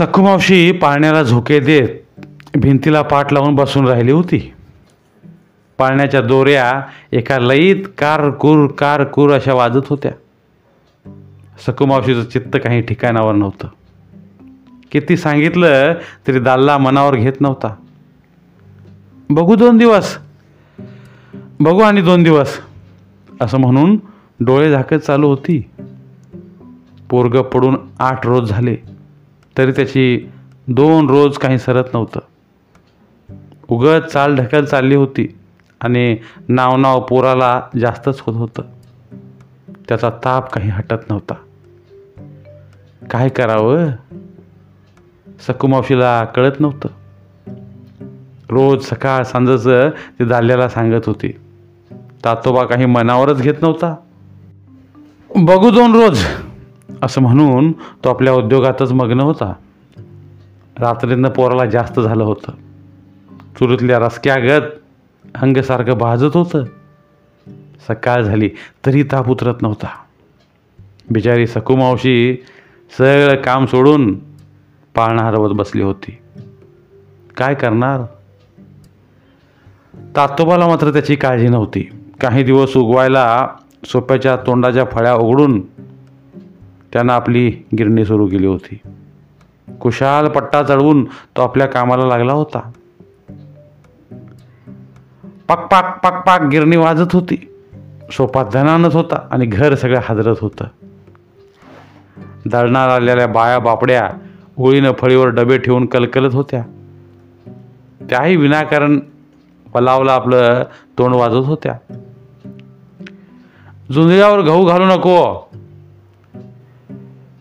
सखुमावशी पाळण्याला झोके देत भिंतीला पाठ लावून बसून राहिली होती. पाळण्याच्या दोऱ्या एका लईत कार कुर कार कुर अशा वाजत होत्या. सखुमावशीचं चित्त काही ठिकाणावर नव्हतं. किती सांगितलं तरी दाल्ला मनावर घेत नव्हता. बघू दोन दिवस. बघू आणि दोन दिवस असं म्हणून डोळे झाकत चालू होती. पोरग पडून आठ रोज झाले. तरी त्याची दोन रोज काही सरत नव्हतं. उगत चाल ढकल चालली होती आणि नाव नाव पोराला जास्तच होत होतं. त्याचा ताप काही हटत नव्हता. काय करावं? सकुमावशीला कळत नव्हतं. रोज सकाळ सांजेचं ते दाल्याला सांगत होती. तातोबा काही मनावरच घेत नव्हता. बघू दोन रोज. असं म्हणून तो आपल्या उद्योगातच मग्न होता. रात्रीनं पोराला जास्त झालं होतं. चुरीतल्या रस्क्यागत अंगसारखं भाजत होतं. सकाळ झाली तरी ताप उतरत नव्हता. बिचारी सकुमावशी सगळं काम सोडून पाळणा हरवत बसली होती. काय करणार? तातोबाला मात्र त्याची काळजी नव्हती. काही दिवस उगवायला सोप्याच्या तोंडाच्या फळ्या उघडून त्यानं आपली गिरणी सुरू केली होती. कुशाल पट्टा चढवून तो आपल्या कामाला लागला होता. पाक पाक पाक पाक गिरणी वाजत होती. सोपा धनानच होता आणि घर सगळं हादरत होतं. दळणार आलेल्या बाया बापड्या होळीनं फळीवर डबे ठेवून कलकलत होत्या. त्याही विनाकारण पलावला आपलं तोंड वाजत होत्या. जुंजळ्यावर गहू घालू नको.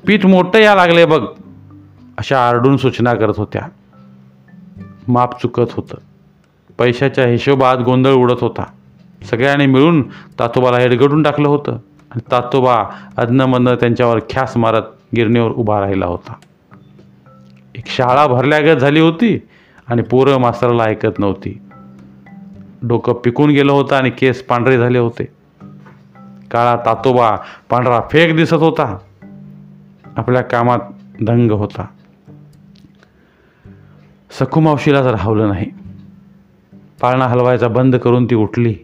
पीठ मोठं या लागले बघ. अशा आरडून सूचना करत होत्या. माप चुकत होतं. पैशाच्या हिशोबात गोंधळ उडत होता. सगळ्यांनी मिळून तातोबाला हेडगडून टाकलं होतं. आणि तातोबा अज्ञमधनं त्यांच्यावर ख्यास मारत गिरणीवर उभा राहिला होता. एक शाळा भरल्यागत झाली होती आणि पोरं मास्तराला ऐकत नव्हती. डोकं पिकून गेलं होतं आणि केस पांढरे झाले होते. काळा तातोबा पांढरा फेक दिसत होता. आपल्या कामात दंग होता. सखूमावशीला जर हावलं नाही पाळणा हलवायचा बंद करून ती उठली.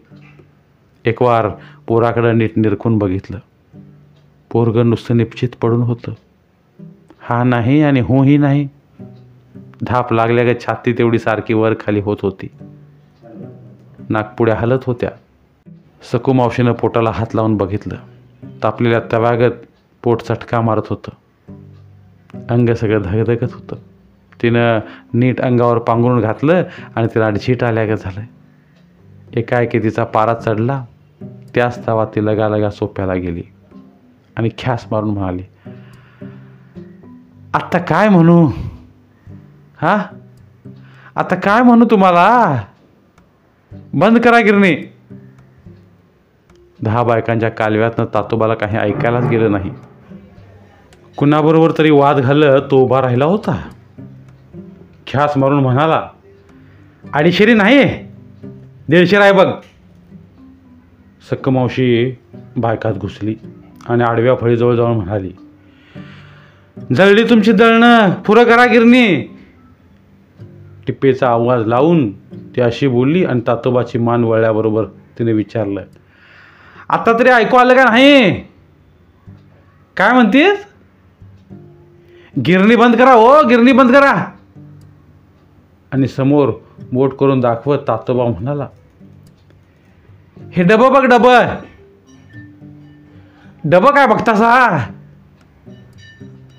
एक वार पोराकडं नीट निरखून बघितलं. पोरगं नुसतं निश्चित पडून होतं. हा नाही आणि होही नाही. धाप लागल्या का छाती तेवढी सारखी वर खाली होत होती. नागपुड्या हलत होत्या. सकू मावशीनं पोटाला हात लावून बघितलं. तापलेल्या तव्यागत पोट चटका मारत होतं. अंग सगळं धगधगत होतं. तिनं नीट अंगावर पांघरून घातलं आणि तिला झीट आल्यागत झालं एकाएकी तिचा पारा चढला. त्याच तवा ती लगालगा सोप्याला गेली आणि ख्यास मारून म्हणाली आत्ता काय म्हणू? हा? आता काय म्हणू तुम्हाला? बंद करा गिरणी. दहा बायकांच्या कालव्यातनं तातोबाला काही ऐकायलाच गेलं नाही. कुणाबरोबर तरी वाद घालत तो उभा राहिला होता. ख्यास मारून म्हणाला अडीचशेरी नाही दीडशे आहे बघ. सक्क मावशी बायकात घुसली आणि आडव्या फळीजवळ जाऊन म्हणाली जळली तुमची दळणं पुरं करा गिरणी. टिप्पेचा आवाज लावून ती अशी बोलली आणि तातोबाची मान वळल्याबरोबर तिने विचारलं आता तरी ऐकू आलं का नाही? काय म्हणतेस? गिरणी बंद करा हो गिरणी बंद करा. आणि समोर बोट करून दाखवत तातोबा म्हणाला हे डबं बघ डबं. डबं काय बघता बघतासा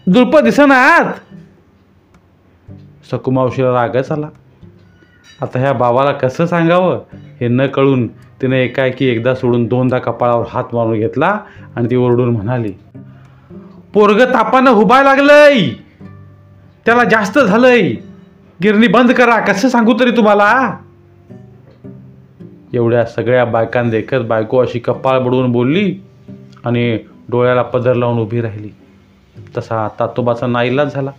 दुलप दिसनात सकुमावशीला रागच आला आता ह्या बाबाला कसं सांगावं? हे न कळून तिने एकाएकी एकदा सोडून दोनदा कपाळावर हात मारून घेतला आणि ती ओरडून म्हणाली पोरग तापानं हुबाय लागलंय. त्याला जास्त झालंय. गिरणी बंद करा कसं सांगू तरी तुम्हाला? एवढ्या सगळ्या बायकां देखत बायको अशी कपाळ बुडवून बोलली आणि डोळ्याला पदर लावून उभी राहिली. तसा तातोबाचा नाईलाज झाला.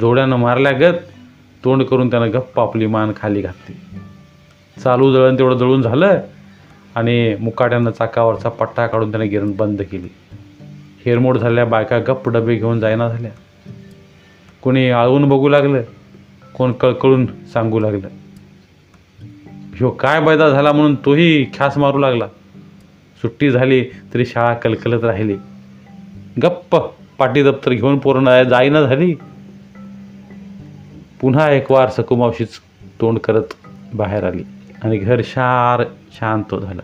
जोड्यानं मारल्या गत तोंड करून त्यानं गप्प आपली मान खाली घातली. चालू दळण तेवढं दळून झालं आणि मुकाट्यानं चाकावरचा पट्टा काढून त्याने गिरण बंद केली. हेरमोड झाल्या बायका गप्प डबे घेऊन जायना झाल्या. कोणी आळवून बघू लागलं कोण कळकळून सांगू लागलं. ह्यो काय बैदा झाला म्हणून तोही ख्यास मारू लागला. सुट्टी झाली तरी शाळा कलकलत राहिली. गप्प पाटी दप्तर घेऊन पूर्ण जाईना झाली. पुन्हा एक वार सकुमावशीच तोंड करत बाहेर आली आणि घर शार शांत झालं.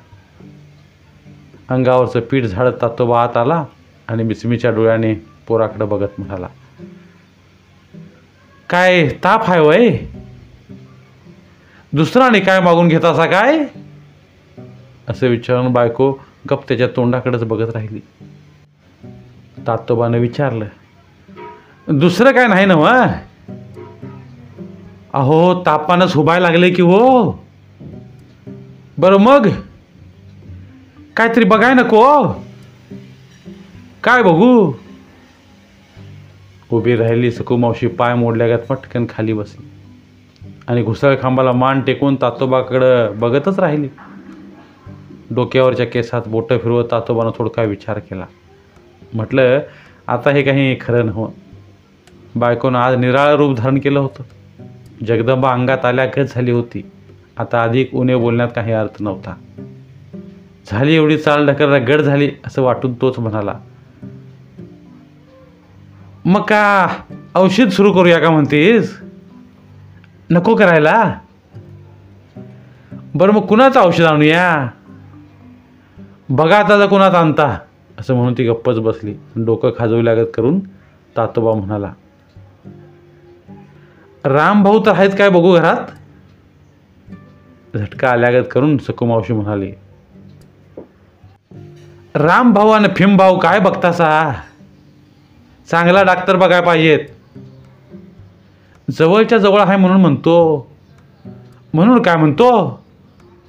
अंगावरचं पीठ झाडत तातोबा आत आला. आणि मिचमीच्या डोळ्याने पोराकडं बघत म्हणाला काय ताप आहे वय? दुसरा आणि काय मागून घेत असा काय? असं विचारून बायको गप त्याच्या तोंडाकडेच बघत राहिली. तातोबानं विचारलं दुसरं काय नाही ना वा अहो तापानंच हुबाय लागले की हो? बरं मग? काहीतरी बघाय नको? काय बघू? उभी राहिली सकू मावशी पाय मोडल्यागत पटकन खाली बसली. आणि घुसळ खांबाला मान टेकून तातोबाकडं बघतच राहिली. डोक्यावरच्या केसात बोटं फिरवत तातोबानं थोडका विचार केला. म्हटलं आता हे काही खरं नव्हं. बायकोनं आज निराळं रूप धारण केलं होतं. जगदंबा अंगात आल्यागत झाली होती. आता अधिक उणे बोलण्यात काही अर्थ नव्हता. झाली एवढी चाल ढकलला गड झाली असं वाटून तोच म्हणाला. मग का औषध सुरू करूया का म्हणतेस? नको करायला? बरं मग कुणाचं औषध आणूया? बघा आता कुणात आणता. असं म्हणून ती गप्पच बसली. डोकं खाजवल्यागत करून तातोबा म्हणाला राम भाऊ तर आहेत काय बघू घरात? झटका आल्यागत करून सकुमावशी म्हणाली राम भाऊ आणि फिम भाऊ काय बघतासा? चांगला डॉक्टर बघाय पाहिजेत. जवळच्या जवळ आहे म्हणून म्हणतो. म्हणून काय म्हणतो?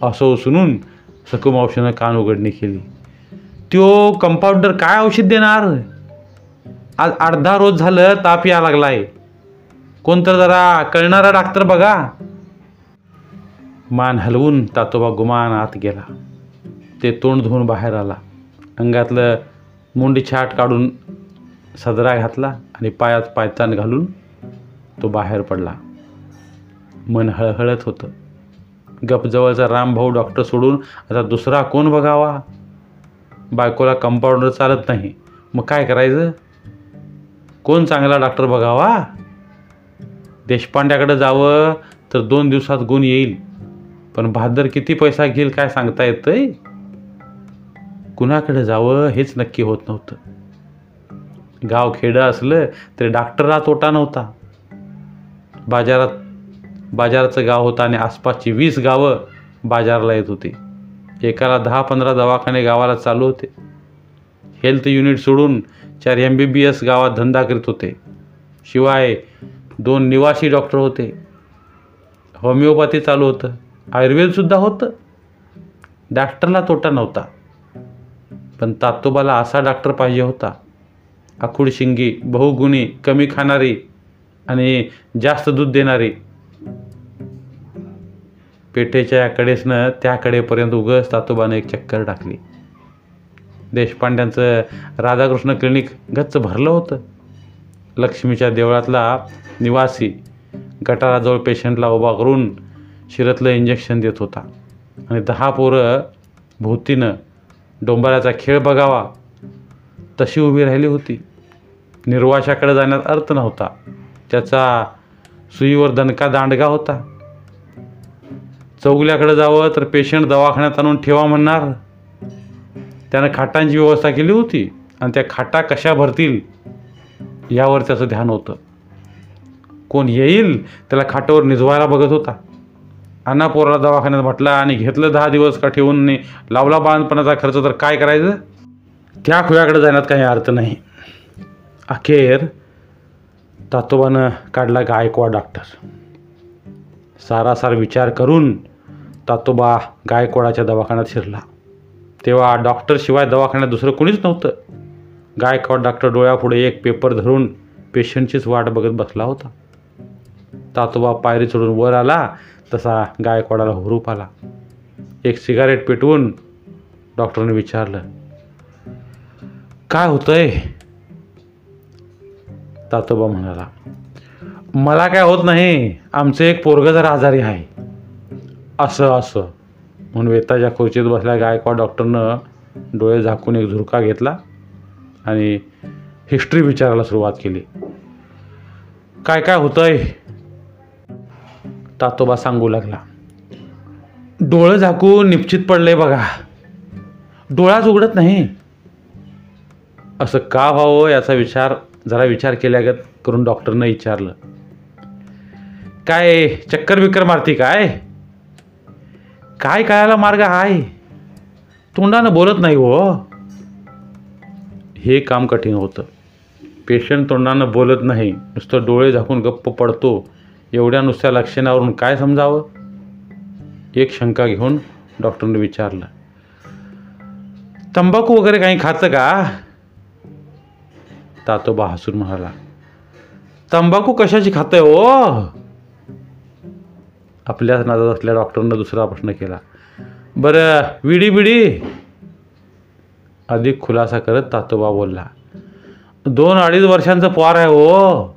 असं सुनून सकुमावशीनं कान उघडणी केली. त्यो कंपाऊंडर काय औषध देणार? आज अर्धा रोज झालं ताप या लागलाय. कोणतं जरा कळणारा डॉक्टर बघा. मान हलवून तातोबा गुमान आत गेला. ते तोंड धुवून बाहेर आला. अंगातलं मुंडी छाट काढून सदरा घातला आणि पायात पायतान घालून तो बाहेर पडला. मन हळहळत होतं. गपजवळचा रामभाऊ डॉक्टर सोडून आता दुसरा कोण बघावा? बायकोला कंपाऊंडर चालत नाही. मग काय करायचं? कोण चांगला डॉक्टर बघावा? देशपांड्याकडे जावं तर दोन दिवसात गुण येईल. पण भादर किती पैसा घेईल काय सांगता येतंय? कुणाकडे जावं हेच नक्की होत नव्हतं. गाव खेडं असलं तरी डॉक्टरला तोटा नव्हता. बाजारात बाजाराचं गाव होतं आणि आसपासची वीस गावं बाजारला येत होती. एकाला दहा पंधरा दवाखाने गावाला चालू होते. हेल्थ युनिट सोडून चार एम बी बी एस गावात धंदा करीत होते. शिवाय दोन निवासी डॉक्टर होते. होमिओपॅथी चालू होतं. आयुर्वेदसुद्धा होतं. डॉक्टरला तोटा नव्हता. पण तातोबाला असा डॉक्टर पाहिजे होता. आखूड शिंगी बहुगुणी कमी खाणारी आणि जास्त दूध देणारी. पेठेच्या या कडेसनं त्या उगस तातोबानं एक चक्कर टाकली. देशपांड्यांचं राधाकृष्ण क्लिनिक गच्च भरलं होतं. लक्ष्मीच्या देवळातला निवासी गटाराजवळ पेशंटला उभा करून शिरतलं इंजेक्शन देत होता. आणि दहा पोरं भोवतीनं डोंबराचा खेळ बघावा तशी उभी राहिली होती. निर्वाशाकडे जाण्यात अर्थ नव्हता. त्याचा सुईवर दणका दांडगा होता? चौगल्याकडे जावं तर पेशंट दवाखान्यात आणून ठेवा म्हणणार. त्यानं खाटांची व्यवस्था केली होती आणि त्या खाटा कशा भरतील यावर त्याचं ध्यान होतं. कोण येईल त्याला खाटावर निजवायला बघत होता. अण्णा पोराला दवाखान्यात म्हटला आणि घेतलं दहा दिवस का ठेवून लावला बांधपणाचा खर्च तर काय करायचं? त्या खुव्याकडे जाण्यात काही अर्थ नाही. अखेर तातोबानं काढला गायकवाड डॉक्टर सारासार विचार करून तातोबा गायकवाडाच्या दवाखान्यात शिरला. तेव्हा डॉक्टरशिवाय दवाखान्यात दुसरं कोणीच नव्हतं. गायकवाड डॉक्टर डोळ्यापुढे एक पेपर धरून पेशंटचीच वाट बघत बसला होता. तातोबा पायरी चढून वर आला तसा गायकवाडाला हुरूप आला. एक सिगारेट पेटवून डॉक्टरने विचारलं काय होतंय? तातोबा म्हणाला मला काय होत नाही आमचं एक पोरग जरा आजारी आहे. असं असं. म्हणून वेताच्या खुर्चीत बसल्या गायकवाड डॉक्टरनं डोळे झाकून एक झुरका घेतला आणि हिस्ट्री विचारायला सुरुवात केली. काय काय होतंय? तातोबा सांगू लागला डोळं झाकून निश्चित पडले बघा. डोळाच उघडत नाही. असं का व्हावं याचा विचार जरा विचार केल्यागत करून डॉक्टरनं विचारलं. काय चक्कर बिक्कर मारती काय? काय कळायला मार्ग आहे तोंडानं बोलत नाही हो. हे काम कठीण होतं. पेशंट तोंडानं बोलत नाही नुसतं डोळे झाकून गप्प पडतो एवढ्या नुसत्या लक्षणावरून काय समजावं? एक शंका घेऊन डॉक्टरने विचारलं. तंबाखू वगैरे काही खातं का? तातोबा हसून म्हणाला तंबाखू कशाची खातंय हो? आपल्याच नादात असल्या डॉक्टरनं दुसरा प्रश्न केला बरं विडी बिडी? अधिक खुलासा करत तातोबा बोलला दोन अडीच वर्षांचं पार आहे हो.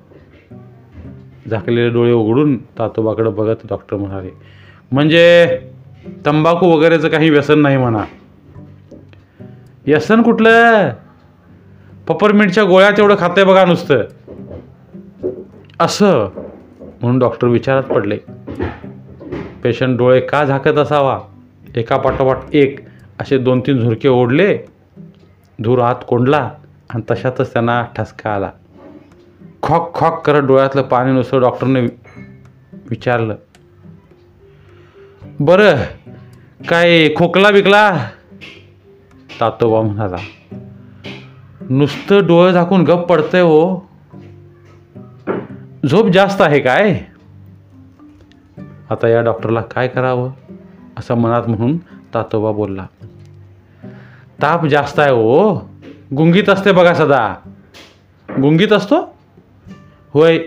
झाकलेले डोळे उघडून तातोबाकडे बघत डॉक्टर म्हणाले म्हणजे तंबाखू वगैरेचं काही व्यसन नाही म्हणा. व्यसन कुठलं? पपरमिंटच्या गोळ्या तेवढं खाते बघा नुसतं. असं. म्हणून डॉक्टर विचारात पडले. पेशंट डोळे का झाकत असावा? एका पाठोपाठ एक. असे दोन तीन झुरके ओढले. धूर आत कोंडला आणि तशातच त्यांना ठसका आला. खॉक खॉक करत डोळ्यातलं पाणी नुसतं डॉक्टरने विचारलं. बरं काय खोकला बिकला तातोबा म्हणाला. नुसतं डोळे झाकून गप पडतंय हो. झोप जास्त आहे काय? आता या डॉक्टरला काय करावं? असं मनात म्हणून तातोबा बोलला. ताप जास्त आहे हो. गुंगीत असते बघा सदा. गुंगीत असतो? होय.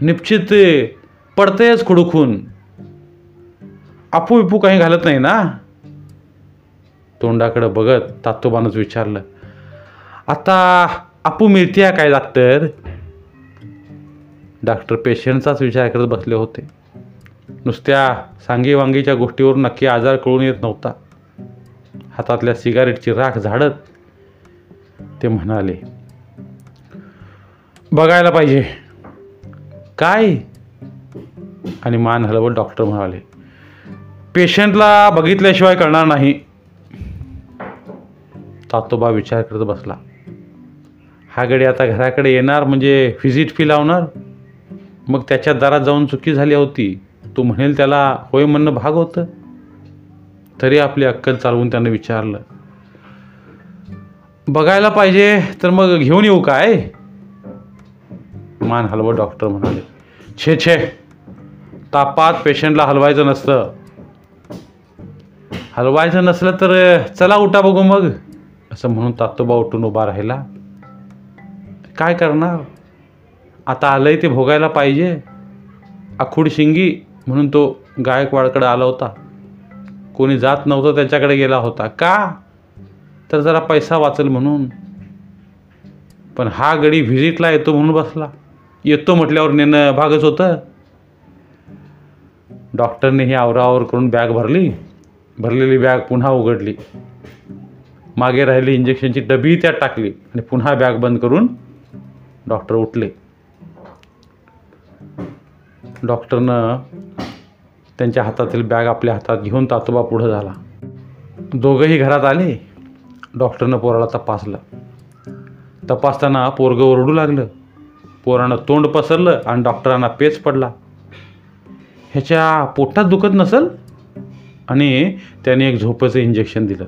निश्चित पडतेच खुडूखून. आपू विपू काही घालत नाही ना? तोंडाकडं बघत तातोबानंच विचारलं. आता आपू मिळते काय डॉक्टर डॉक्टर पेशंटचाच विचार करत बसले होते. नुसत्या सांगीवांगीच्या गोष्टीवर नक्की आजार कळून येत नव्हता. हातातल्या सिगारेटची राख झाडत ते म्हणाले बघायला पाहिजे. काय? आणि मान हलवत डॉक्टर म्हणाले पेशंटला बघितल्याशिवाय कळणार नाही. तातोबा विचार करत बसला. हा गडी आता घराकडे येणार म्हणजे व्हिजिट फी लावणार. मग त्याच्या दारात जाऊन चुकी झाली होती तू म्हणेल त्याला होय म्हणणं भाग होतं. तरी आपली अक्कल चालवून त्यानं विचारलं. बघायला पाहिजे तर मग घेऊन येऊ काय? मान हलवत डॉक्टर म्हणाले. छे छे. तापात पेशंटला हलवायचं नसतं. हलवायचं नसलं तर चला उठा बघू मग. असं म्हणून तातोबा उठून उभा राहिला. काय करणार? आता आलं आहे ते भोगायला पाहिजे. आखूड शिंगी म्हणून तो गायकवाडकडे आला होता. कोणी जात नव्हतं त्याच्याकडे गेला होता. का? तर जरा पैसा वाचेल म्हणून. पण हा गडी व्हिजिटला येतो म्हणून बसला. येतो म्हटल्यावर नेणं भागच होतं. डॉक्टरने ही आवरावर करून बॅग भरली. भरलेली बॅग पुन्हा उघडली. मागे राहिली इंजेक्शनची डबी त्यात टाकली आणि पुन्हा बॅग बंद करून डॉक्टर उठले. डॉक्टरनं त्यांच्या हातातील बॅग आपल्या हातात घेऊन तातोबा पुढं झाला. दोघंही घरात आले. डॉक्टरनं पोराला तपासलं. तपासताना पोरगं ओरडू लागलं. पोरानं तोंड पसरलं आणि डॉक्टरांना पेच पडला. ह्याच्या पोटात दुखत नसल? आणि त्याने एक झोपेचं इंजेक्शन दिलं.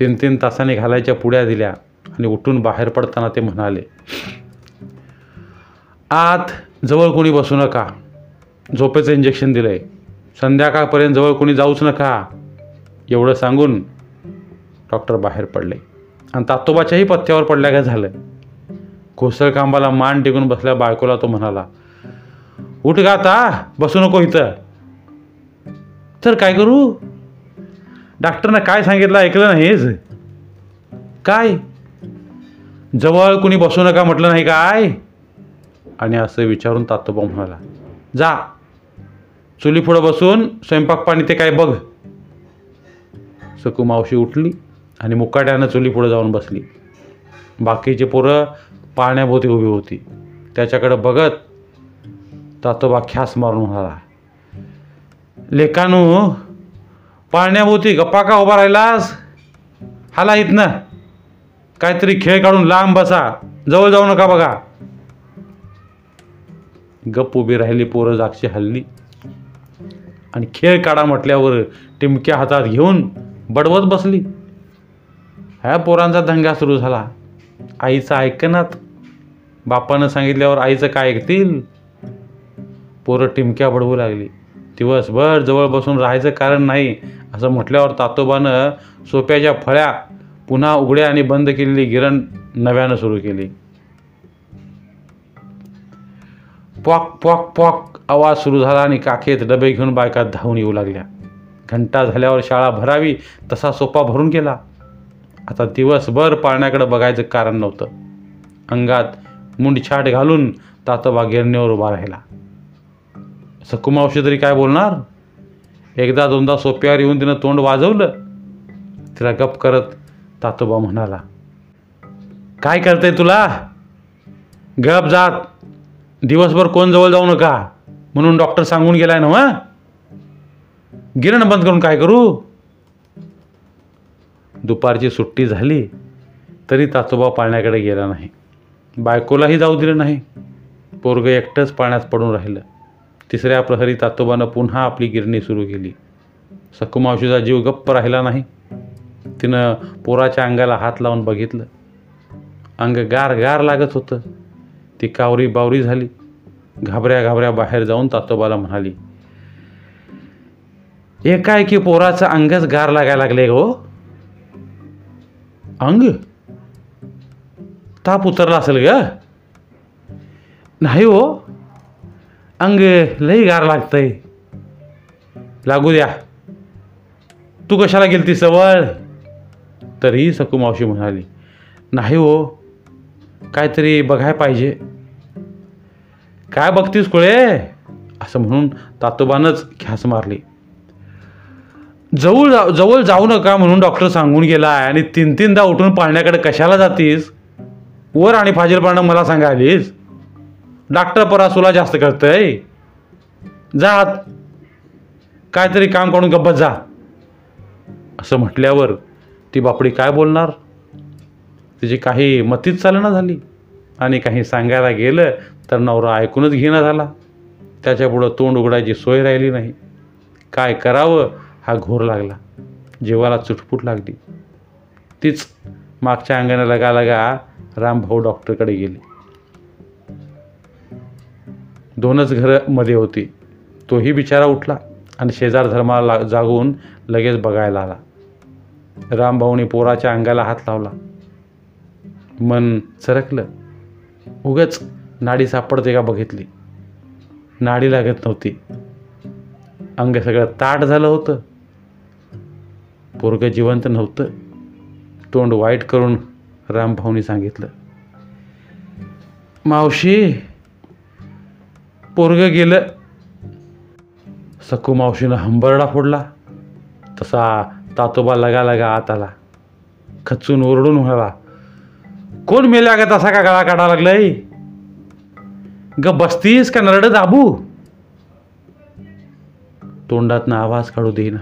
तीन तीन तासाने घालायच्या पुड्या दिल्या. आणि उठून बाहेर पडताना ते म्हणाले आत जवळ कोणी बसू नका. झोपेचं इंजेक्शन दिलं आहे संध्याकाळपर्यंत जवळ कोणी जाऊच नका. एवढं सांगून डॉक्टर बाहेर पडले. आणि तातोबाच्याही पथ्यावर पडल्या काय झालं? घोसळकांबाला मान टेकून बसल्या बायकोला तो म्हणाला उठ गा आता बसू नको इथं. तर काय करू? डॉक्टरनं काय सांगितलं ऐकलं नाहीच काय? जवळ कुणी बसू नका म्हटलं नाही काय? आणि असं विचारून तातोबा म्हणाला जा चुली पुढं बसून स्वयंपाक पाणी ते काय बघ. सकू मावशी उठली आणि मुकाट्यानं चुली पुढं जाऊन बसली. बाकीचे पोरं पाण्याभोवती उभी होती. त्याच्याकडं बघत तातोबा ख्यास मारून म्हणाला लेकानू पाळण्याभोवती गप्पा का उभा राहिलास? हाला इथनं. काहीतरी खेळ काढून लांब बसा. जवळ जाऊ नका बघा. गप्प उभी राहिली पोरं जागशी हल्ली. आणि खेळ काढा म्हटल्यावर टिमक्या हातात घेऊन बडवत बसली. ह्या पोरांचा दंगा सुरू झाला. आईचं ऐकनात बापानं सांगितल्यावर आईचं काय ऐकतील? पोरं टिमक्या बडवू लागली. दिवसभर जवळ बसून राहायचं कारण नाही असं म्हटल्यावर तातोबानं सोप्याच्या फळ्या पुन्हा उघड्या आणि बंद केलेली गिरण नव्यानं सुरू केली. पॉक पॉक पॉक आवाज सुरू झाला आणि काखेत डबे घेऊन बायका धावून येऊ लागल्या. घंटा झाल्यावर शाळा भरावी तसा सोपा भरून गेला. आता दिवसभर पाळण्याकडे बघायचं कारण नव्हतं. अंगात मुंडछाट घालून तातोबा गिरणीवर उभा राहिला. सकुमावशी तरी काय बोलणार? एकदा दोनदा सोप्यावर येऊन तिनं तोंड वाजवलं. तिला गप करत तातोबा म्हणाला काय करतंय तुला? गप जात. दिवसभर कोण जवळ जाऊ नका. म्हणून डॉक्टर सांगून गेलाय ना मग गिरण बंद करून काय करू? दुपारची सुट्टी झाली तरी तातोबा पाळण्याकडे गेला नाही. बायकोलाही जाऊ दिलं नाही. पोरगं एकटंच पाण्यात पडून राहिलं. तिसऱ्या प्रहरी तातोबानं पुन्हा आपली गिरणी सुरू केली. सकुमावशीचा जीव गप्प राहिला नाही. तिनं पोराच्या अंगाला हात लावून बघितलं. अंग गार गार लागत होतं. ती कावरी बावरी झाली. घाबऱ्या घाबऱ्या बाहेर जाऊन तातोबाला म्हणाली एकाएकी पोराचं अंगच गार लागायला लागले हो? अंग? ताप उतरला असेल ग? नाही हो. अंग लई गार लागतंय. लागू द्या. तू कशाला गेलती सवळ? तरीही सकू मावशी म्हणाली नाही हो काहीतरी बघाय पाहिजे. काय बघतीस कुळे? असं म्हणून तातोबानंच ख्यास मारली. जवळ जा जवळ जाऊ नका म्हणून डॉक्टर सांगून गेला आहे आणि तीन तीनदा उठून पाळण्याकडे कशाला जातीस? वर आणि फाजीलपणा मला सांगायलीस. डॉक्टर परासुला जास्त करतंय जात काहीतरी काम करून गप्पत जा. असं म्हटल्यावर ती बापडी काय बोलणार? तिची काही मतीच चालना झाली. आणि काही सांगायला गेलं तर नवरा ऐकूनच घेणं झाला. त्याच्यापुढं तोंड उघडायची सोय राहिली नाही. काय करावं हा घोर लागला. जीवाला चुटपुट लागली. तीच मागच्या अंगाने लगा लगा रामभाऊ डॉक्टरकडे गेली. दोनच घरं मध्ये होती. तोही बिचारा उठला आणि शेजार धर्माला जागून लगेच बघायला आला. रामभाऊने पोराच्या अंगाला हात लावला. मन सरकलं. उगच नाडी सापडते का बघितली? नाडी लागत नव्हती. अंग सगळं ताट झालं होतं. पोरगं जिवंत नव्हतं. तोंड वाईट करून रामभाऊनी सांगितलं. मावशी पोरगं गेलं. सकू मावशीनं हंबरडा फोडला. तसा तातोबा लगा लगा आत आला खचून ओरडून व्हावा कोण मेल्या का तसा का गळा काढा लागलाय? ग बसतीस का नरड दाबू? तोंडातनं आवाज काढू देईना.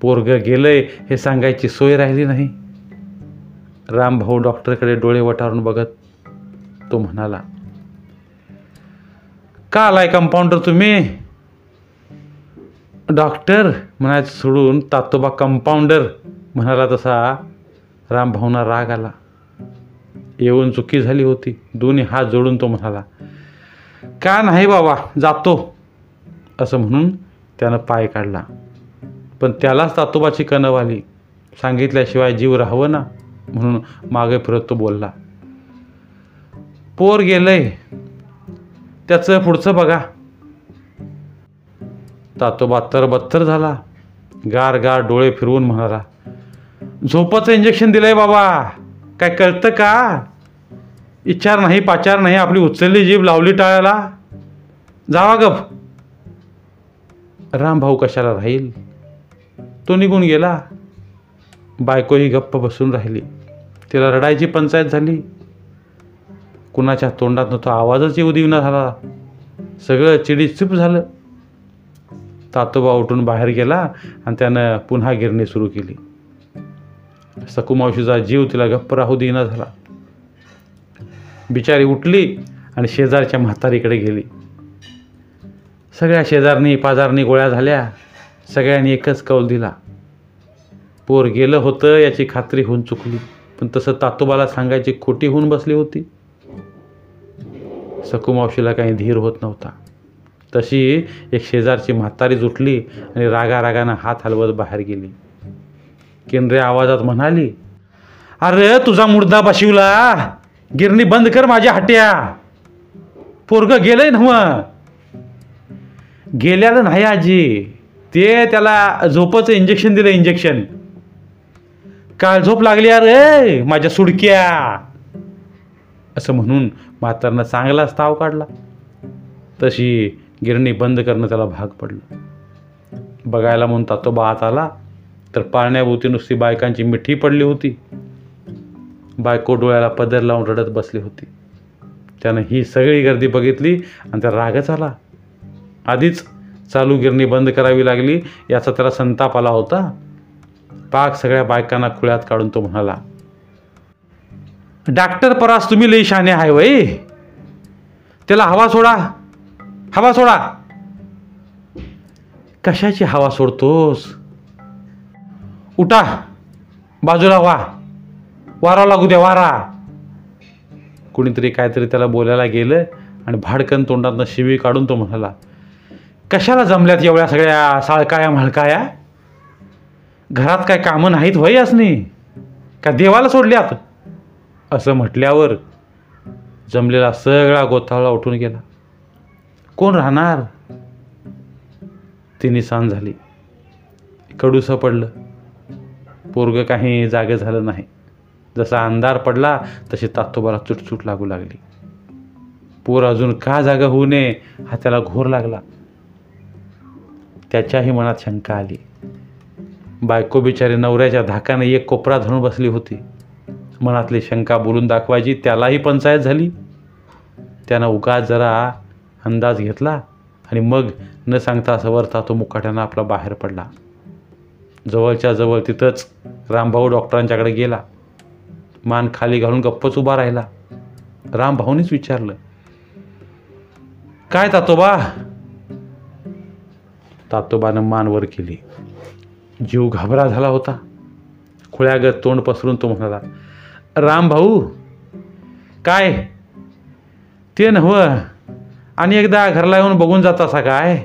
पोरग गेलंय हे सांगायची सोय राहिली नाही. रामभाऊ डॉक्टरकडे डोळे वटारून बघत तो म्हणाला का आलाय कंपाऊंडर तुम्ही? डॉक्टर म्हणायचं सोडून तातोबा कंपाऊंडर म्हणाला तसा. रामभाऊना राग आला. येऊन चुकी झाली होती. दोन्ही हात जोडून तो म्हणाला का नाही बाबा जातो. असं म्हणून त्यानं पाय काढला. पण त्यालाच तातोबाची कणव आली सांगितल्याशिवाय जीव राहावं ना म्हणून मागे फिरत तो बोलला पोर गेलंय. त्याचं पुढचं बघा. तातोबा तरबत्तर झाला. गार गार डोळे फिरवून म्हणाला झोपाचं इंजेक्शन दिलंय बाबा. काय कळतं का? इच्छार नाही पाचार नाही आपली उचलली जीभ लावली टाळ्याला. जावा गप. राम भाऊ कशाला राहील? तो निघून गेला. बायको ही गप्प बसून राहिली. तिला रडायची पंचायत झाली. कुणाच्या तोंडात तो आवाजच येऊ देईना झाला. सगळं चिडीचूप झालं. तातोबा उठून बाहेर गेला आणि त्यानं पुन्हा गिरणी सुरू केली. सकुमावशीचा जीव तिला गप्प राहू देईना झाला. बिचारी उठली आणि शेजारच्या म्हातारीकडे गेली. सगळ्या शेजारनी पाजारनी गोळ्या झाल्या. सगळ्यांनी एकच कौल दिला. पोर गेलं होतं याची खात्री होऊन चुकली. पण तसं तातोबाला सांगायची खोटी होऊन बसली होती. सकुमावशीला काही धीर होत नव्हता. तशी एक शेजारची म्हातारीच उठली आणि रागारागानं हात हलवत बाहेर गेली. केंद्रे आवाजात म्हणाली अरे तुझा मुर्दा बशिवला. गिरणी बंद कर माझ्या हट्या. पोरग गेलंय नव गेल्याला नाही आजी. ते त्याला झोपाचं इंजेक्शन दिलं इंजेक्शन काल झोप लागली अरे माझ्या सुडक्या. असं म्हणून म्हातारनं चांगलाच ताव काढला. तशी गिरणी बंद करणं त्याला भाग पडलं. बघायला म्हणून तातोबा आत आला तर पाळण्याभोवती नुसती बायकांची मिठी पडली होती. बायको डोळ्याला पदर लावून रडत बसली होती. त्यानं ही सगळी गर्दी बघितली आणि त्या रागच आला. आधीच चालू गिरणी बंद करावी लागली याचा त्याला संताप आला होता. पाक सगळ्या बायकांना खुळ्यात काढून तो म्हणाला डॉक्टर परास तुम्ही लई शाने आहे वय. त्याला हवा सोडा. हवा सोडा. कशाची हवा सोडतोस? उठा. बाजूला वा वारा लागू द्या वारा. कुणीतरी काहीतरी त्याला बोलायला गेलं आणि भाडकन तोंडातनं शिवी काढून तो म्हणाला कशाला जमल्यात एवढ्या सगळ्या साळकाया म्हळकाया? घरात काय कामं नाहीत वय असणे का देवाला सोडल्यात? असं म्हटल्यावर जमलेला सगळा गोथाळा उठून गेला. कोण राहणार? तिने सांज झाली. कडूसं पडलं. पोरग काही जागे झालं नाही. जसा अंधार पडला तशी तातोबाला चुटचूट लागू लागली. पोर अजून का जागा होऊ नये हा त्याला घोर लागला. त्याच्याही मनात शंका आली. बायको बिचारी नवऱ्याच्या धाकाने एक कोपरा धरून बसली होती. मनातली शंका बोलून दाखवायची त्यालाही पंचायत झाली. त्यानं उगाच जरा अंदाज घेतला आणि मग न सांगता सवरता तो मुकाट्यानं आपला बाहेर पडला. जवळच्या जवळ तिथंच रामभाऊ डॉक्टरांच्याकडे गेला. मान खाली घालून गप्पच उभा राहिला. रामभाऊनीच विचारलं काय तातोबा? तातोबानं मान वर केली. जीव घाबरा झाला होता. खुळ्यागत तोंड पसरून तो म्हणाला राम भाऊ काय? ते नव्ह आणि एकदा घरला येऊन बघून जात असा काय?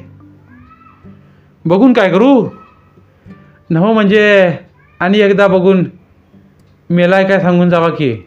बघून काय करू? नव म्हणजे आणि एकदा बघून मेलाय काय सांगून जावा की?